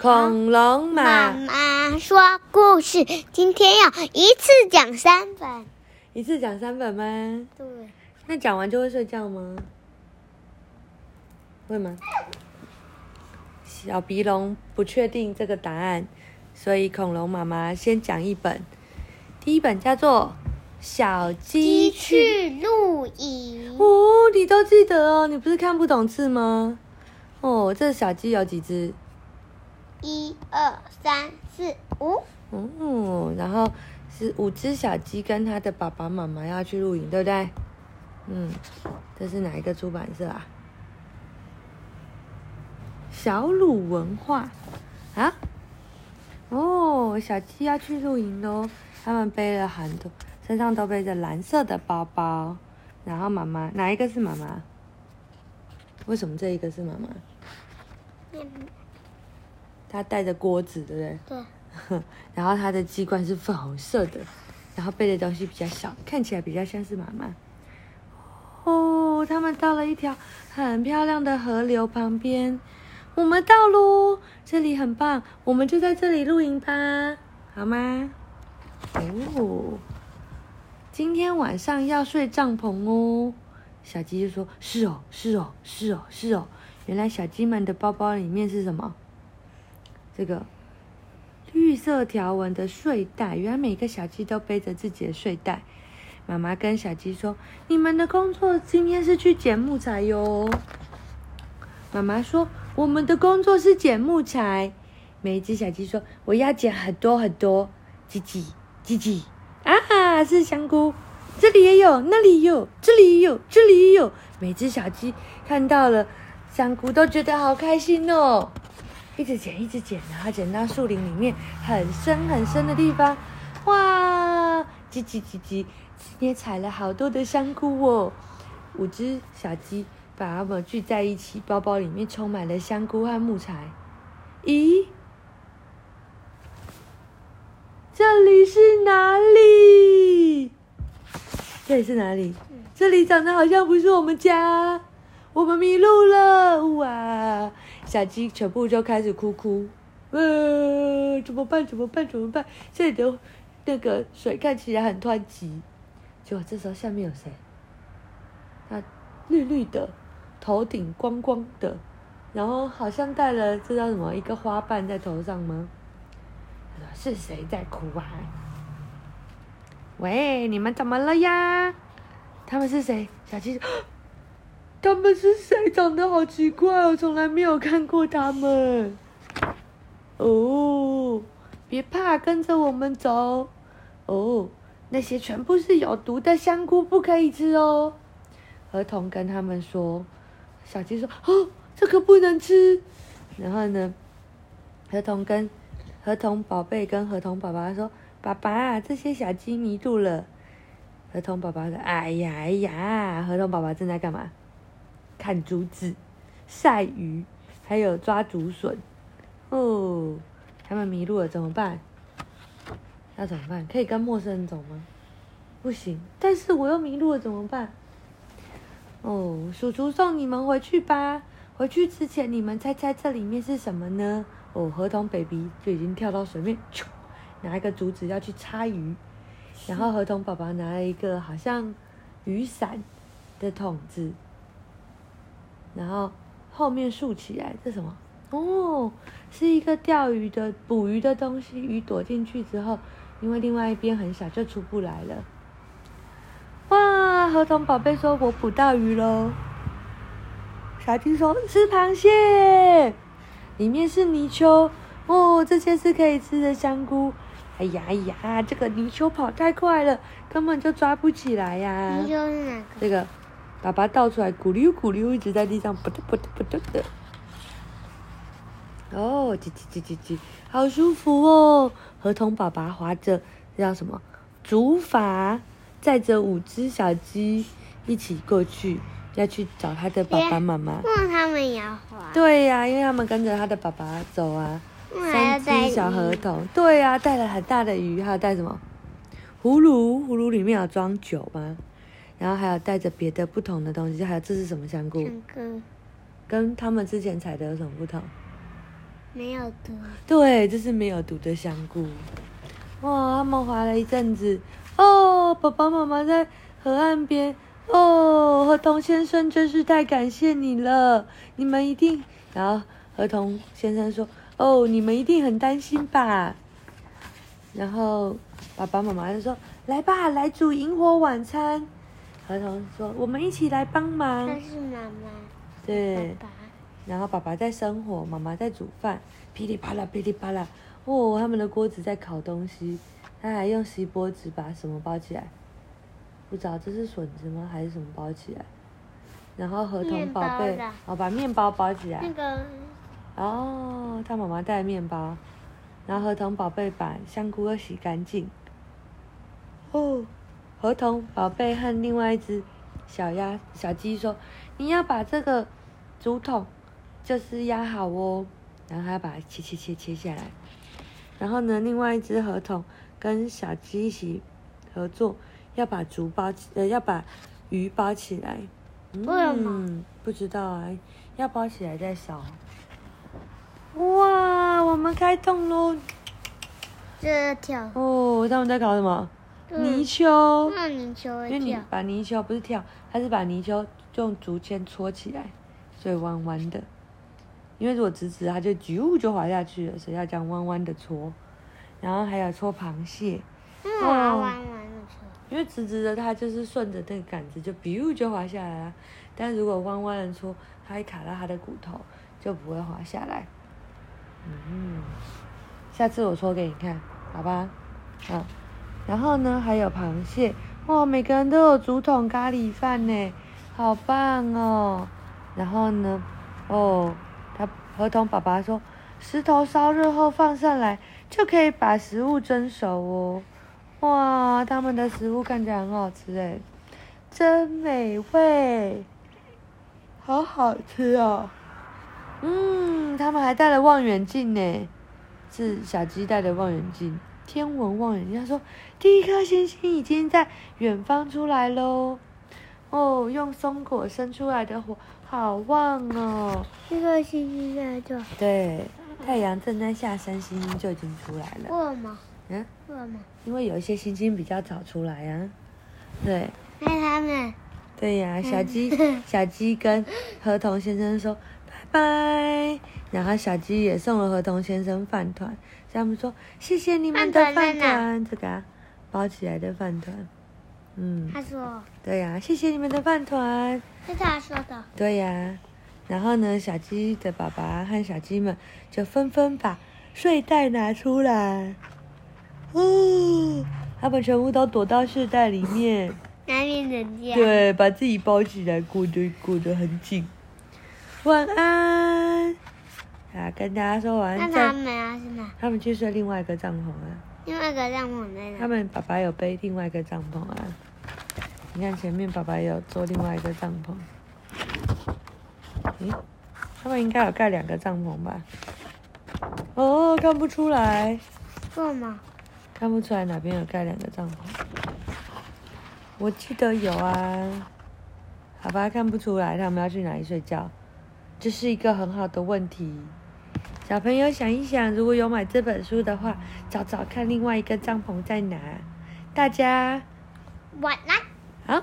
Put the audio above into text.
恐龙妈妈说故事，今天要一次讲三本。一次讲三本吗？对。那讲完就会睡觉吗？会吗？小鼻龙不确定这个答案，所以恐龙妈妈先讲一本。第一本叫做《小鸡去露营》。哦，你都记得哦？你不是看不懂字吗？哦，这小鸡有几只？一二三四五，嗯，然后是五只小鸡跟它的爸爸妈妈要去露营，对不对？嗯，这是哪一个出版社啊？小鲁文化啊？哦，小鸡要去露营喽，他们背了很多，身上都背着蓝色的包包。然后妈妈，哪一个是妈妈？为什么这一个是妈妈？嗯他带着锅子，对不对？对。然后他的鸡冠是粉红色的，然后背的东西比较小，看起来比较像是妈妈。哦，他们到了一条很漂亮的河流旁边，我们到喽，这里很棒，我们就在这里露营吧，好吗？哦，今天晚上要睡帐篷哦。小鸡就说：“是哦，是哦，是哦，是哦。”原来小鸡们的包包里面是什么？这个绿色条纹的睡袋，原来每个小鸡都背着自己的睡袋。妈妈跟小鸡说：“你们的工作今天是去捡木材哟。”妈妈说：“我们的工作是捡木材。”每一只小鸡说：“我要捡很多很多。”叽叽叽叽啊，是香菇，这里也有，那里有，这里有，这里有。每只小鸡看到了香菇，都觉得好开心哦。一直捡，一直捡，然后捡到树林里面很深很深的地方，哇！叽叽叽叽，今天采了好多的香菇哦。五只小鸡把它们聚在一起，包包里面充满了香菇和木材。咦？这里是哪里？这里是哪里？这里长得好像不是我们家，我们迷路了，哇！小鸡全部就开始哭哭，呃，怎么办？怎么办？怎么办？这里的那个水看起来很湍急，结果这时候下面有谁？他绿绿的，头顶光光的，然后好像戴了这叫什么？一个花瓣在头上吗？：“是谁在哭啊？”喂，你们怎么了呀？他们是谁？小鸡。他们是谁？长得好奇怪，我从来没有看过他们。哦，别怕，跟着我们走。哦，那些全部是有毒的香菇，不可以吃哦。河童跟他们说，小鸡说：“哦，这个不能吃。”然后呢，河童跟河童宝贝跟河童爸爸说：“爸爸，这些小鸡迷路了。”河童爸爸说：“哎呀哎呀！”河童爸爸正在干嘛？砍竹子、晒鱼，还有抓竹笋。哦，他们迷路了怎么办？要怎么办？可以跟陌生人走吗？不行。但是我又迷路了怎么办？哦，叔叔送你们回去吧。回去之前，你们猜猜这里面是什么呢？哦，河童 baby 就已经跳到水面，拿一个竹子要去插鱼。然后河童爸爸拿了一个好像雨伞的桶子。然后后面竖起来，这什么？哦，是一个钓鱼的、捕鱼的东西。鱼躲进去之后，因为另外一边很小，就出不来了。哇！河童宝贝说：“我捕到鱼喽。”小鸡说：“吃螃蟹，里面是泥鳅哦，这些是可以吃的香菇。”哎呀哎呀，这个泥鳅跑太快了，根本就抓不起来呀！泥鳅是哪个？这个。爸爸倒出来，咕溜咕溜，一直在地上扑腾扑腾扑腾的。哦，叽叽叽叽叽，好舒服哦！河童爸爸划着这叫什么竹筏，载着五只小鸡一起过去，要去找他的爸爸妈妈。那他们也要划？对呀、啊，因为他们跟着他的爸爸走啊。三只小河童，对呀、啊，带了很大的鱼，还有带什么？葫芦，葫芦里面有装酒吗？然后还有带着别的不同的东西，还有这是什么香菇？香菇。跟他们之前采的有什么不同？没有毒。对，这是没有毒的香菇。哇，他们滑了一阵子。哦，爸爸妈妈在河岸边。哦，河童先生真是太感谢你了。你们一定……然后河童先生说：“哦，你们一定很担心吧？”然后爸爸妈妈就说：“来吧，来煮萤火晚餐。”河童说：“我们一起来帮忙。”这是妈妈。对。爸爸。然后爸爸在生火，妈妈在煮饭，噼里啪啦，噼里啪啦。哦，他们的锅子在烤东西，他还用锡箔纸把什么包起来？不知道这是笋子吗？还是什么包起来？然后合同宝贝，哦，把面包包起来。那个。哦，他妈妈带面包，然后合同宝贝把香菇都洗干净。哦。河童宝贝和另外一只小鸭、小鸡说：“你要把这个竹筒就是压好哦，然后还要把它切切切切下来。然后呢，另外一只河童跟小鸡一起合作，要把竹包起，呃，要把鱼包起来。嗯，为什么？不知道啊，要包起来再烧。哇，我们开动喽！这跳。哦，他们在搞什么？泥鳅，那泥鳅。因为你把泥鳅不是跳，它是把泥鳅用竹签戳起来，所以弯弯的。因为如果直直，它就啾就滑下去了，所以要这样弯弯的搓。然后还有搓螃蟹，嗯，弯弯的戳。因为直直的，它就是顺着那个杆子就啾就滑下来了。但如果弯弯的搓，它会卡到它的骨头，就不会滑下来。嗯，下次我搓给你看，好吧？嗯。然后呢，还有螃蟹哇！每个人都有竹筒咖喱饭呢，好棒哦！然后呢，哦，他河童爸爸说，石头烧热后放上来，就可以把食物蒸熟哦。哇，他们的食物看起来很好吃哎，真美味，好好吃哦。嗯，他们还带了望远镜呢，是小鸡带的望远镜。天文望远镜，他说第一颗星星已经在远方出来喽。哦，用松果生出来的火好旺哦。这个星星在这。对，太阳正在下山，星星就已经出来了。为什么？嗯？为什么？因为有一些星星比较早出来啊。对。那他们。对呀、啊，小鸡，小鸡跟河童先生说拜拜，然后小鸡也送了河童先生饭团。他们说：“谢谢你们的饭团，这个啊，包起来的饭团。”嗯。他说：“对呀、啊，谢谢你们的饭团。”是他说的。对呀、啊，然后呢，小鸡的爸爸和小鸡们就纷纷把睡袋拿出来，哦，他们全部都躲到睡袋里面，难免人家。对，把自己包起来，裹得裹得很紧。晚安。啊，跟大家说晚安。那他们啊，是吗？他们去睡另外一个帐篷啊。另外一个帐篷在哪？他们爸爸有背另外一个帐篷啊。你看前面爸爸有做另外一个帐篷。嗯，他们应该有盖两个帐篷吧？哦，看不出来。做吗？看不出来哪边有盖两个帐篷。我记得有啊。好吧，看不出来，他们要去哪里睡觉？这是一个很好的问题。小朋友想一想，如果有买这本书的话，找找看另外一个帐篷在哪。大家晚安。好。